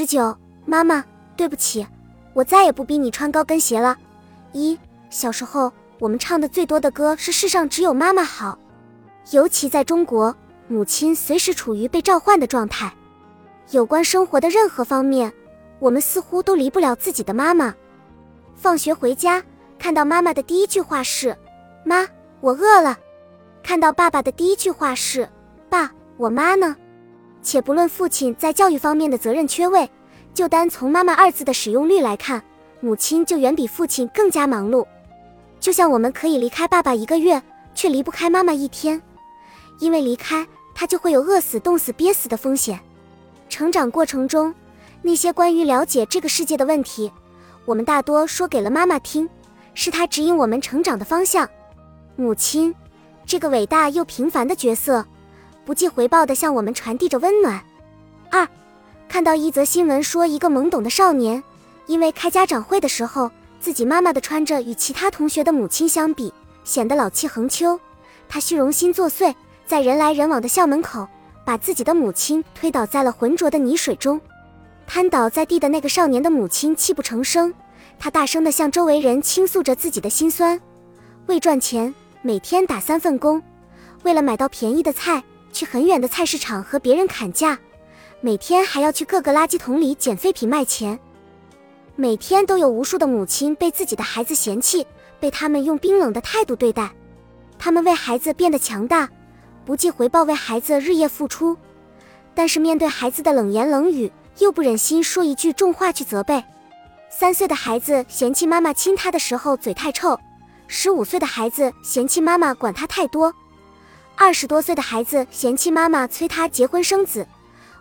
十九，妈妈，对不起，我再也不逼你穿高跟鞋了。一，小时候我们唱的最多的歌是《世上只有妈妈好》，尤其在中国，母亲随时处于被召唤的状态。有关生活的任何方面，我们似乎都离不了自己的妈妈。放学回家，看到妈妈的第一句话是：“妈，我饿了。”看到爸爸的第一句话是：“爸，我妈呢？”且不论父亲在教育方面的责任缺位，就单从“妈妈”二字的使用率来看，母亲就远比父亲更加忙碌。就像我们可以离开爸爸一个月，却离不开妈妈一天，因为离开他就会有饿死、冻死、憋死的风险。成长过程中，那些关于了解这个世界的问题，我们大多说给了妈妈听，是她指引我们成长的方向。母亲，这个伟大又平凡的角色。不计回报地向我们传递着温暖。二，看到一则新闻说，一个懵懂的少年，因为开家长会的时候，自己妈妈的穿着与其他同学的母亲相比，显得老气横秋。他虚荣心作祟，在人来人往的校门口，把自己的母亲推倒在了浑浊的泥水中。瘫倒在地的那个少年的母亲泣不成声，他大声地向周围人倾诉着自己的心酸。为赚钱，每天打三份工，为了买到便宜的菜。去很远的菜市场和别人砍价，每天还要去各个垃圾桶里捡废品卖钱。每天都有无数的母亲被自己的孩子嫌弃，被他们用冰冷的态度对待。他们为孩子变得强大，不计回报为孩子日夜付出，但是面对孩子的冷言冷语，又不忍心说一句重话去责备。三岁的孩子嫌弃妈妈亲他的时候嘴太臭，十五岁的孩子嫌弃妈妈管他太多。二十多岁的孩子嫌弃妈妈催他结婚生子，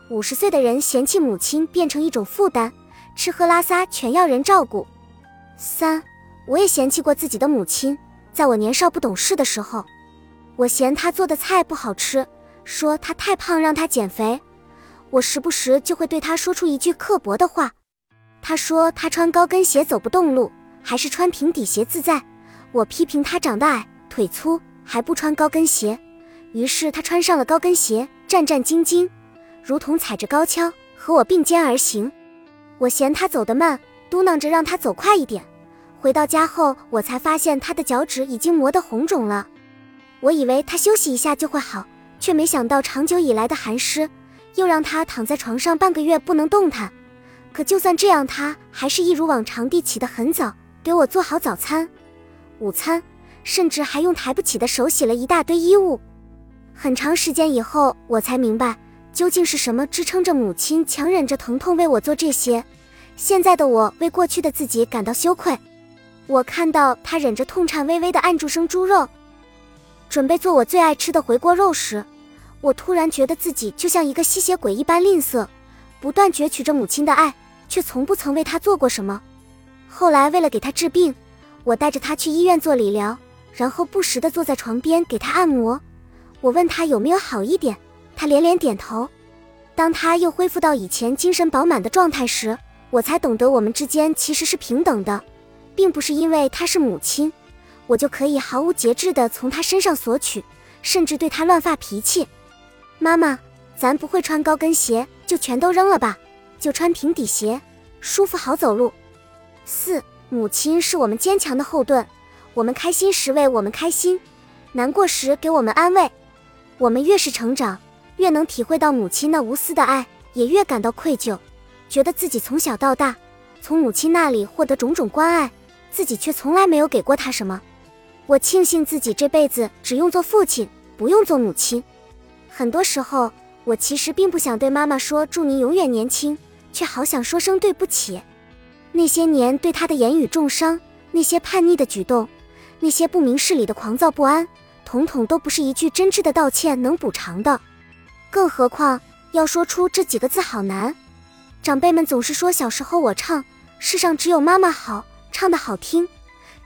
五十岁的人嫌弃母亲变成一种负担，吃喝拉撒全要人照顾。三，我也嫌弃过自己的母亲，在我年少不懂事的时候，我嫌她做的菜不好吃，说她太胖让她减肥，我时不时就会对她说出一句刻薄的话。她说她穿高跟鞋走不动路，还是穿平底鞋自在。我批评她长得矮腿粗还不穿高跟鞋。于是他穿上了高跟鞋，战战兢兢，如同踩着高跷和我并肩而行。我嫌他走得慢，嘟囔着让他走快一点。回到家后，我才发现他的脚趾已经磨得红肿了。我以为他休息一下就会好，却没想到长久以来的寒湿又让他躺在床上半个月不能动弹。可就算这样，他还是一如往常地起得很早，给我做好早餐、午餐，甚至还用抬不起的手洗了一大堆衣物。很长时间以后，我才明白究竟是什么支撑着母亲强忍着疼痛为我做这些。现在的我为过去的自己感到羞愧。我看到他忍着痛颤巍巍地按住生猪肉，准备做我最爱吃的回锅肉时，我突然觉得自己就像一个吸血鬼一般吝啬，不断攫取着母亲的爱，却从不曾为她做过什么。后来为了给她治病，我带着她去医院做理疗，然后不时地坐在床边给她按摩。我问他有没有好一点，他连连点头。当他又恢复到以前精神饱满的状态时，我才懂得我们之间其实是平等的，并不是因为她是母亲，我就可以毫无节制地从她身上索取，甚至对她乱发脾气。妈妈，咱不会穿高跟鞋，就全都扔了吧，就穿平底鞋，舒服好走路。四，母亲是我们坚强的后盾，我们开心时为我们开心，难过时给我们安慰。我们越是成长，越能体会到母亲那无私的爱，也越感到愧疚，觉得自己从小到大，从母亲那里获得种种关爱，自己却从来没有给过她什么。我庆幸自己这辈子只用做父亲，不用做母亲。很多时候，我其实并不想对妈妈说“祝你永远年轻”，却好想说声对不起。那些年对她的言语重伤，那些叛逆的举动，那些不明事理的狂躁不安。统统都不是一句真挚的道歉能补偿的，更何况要说出这几个字好难。长辈们总是说小时候我唱“世上只有妈妈好”，唱的好听。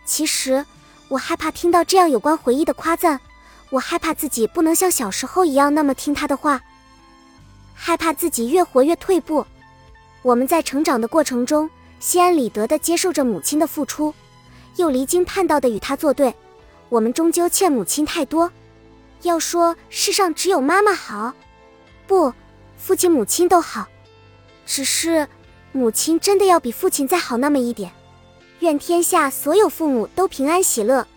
其实我害怕听到这样有关回忆的夸赞，我害怕自己不能像小时候一样那么听他的话，害怕自己越活越退步。我们在成长的过程中，心安理得地接受着母亲的付出，又离经叛道地与她作对。我们终究欠母亲太多。要说世上只有妈妈好，不，父亲母亲都好，只是母亲真的要比父亲再好那么一点。愿天下所有父母都平安喜乐。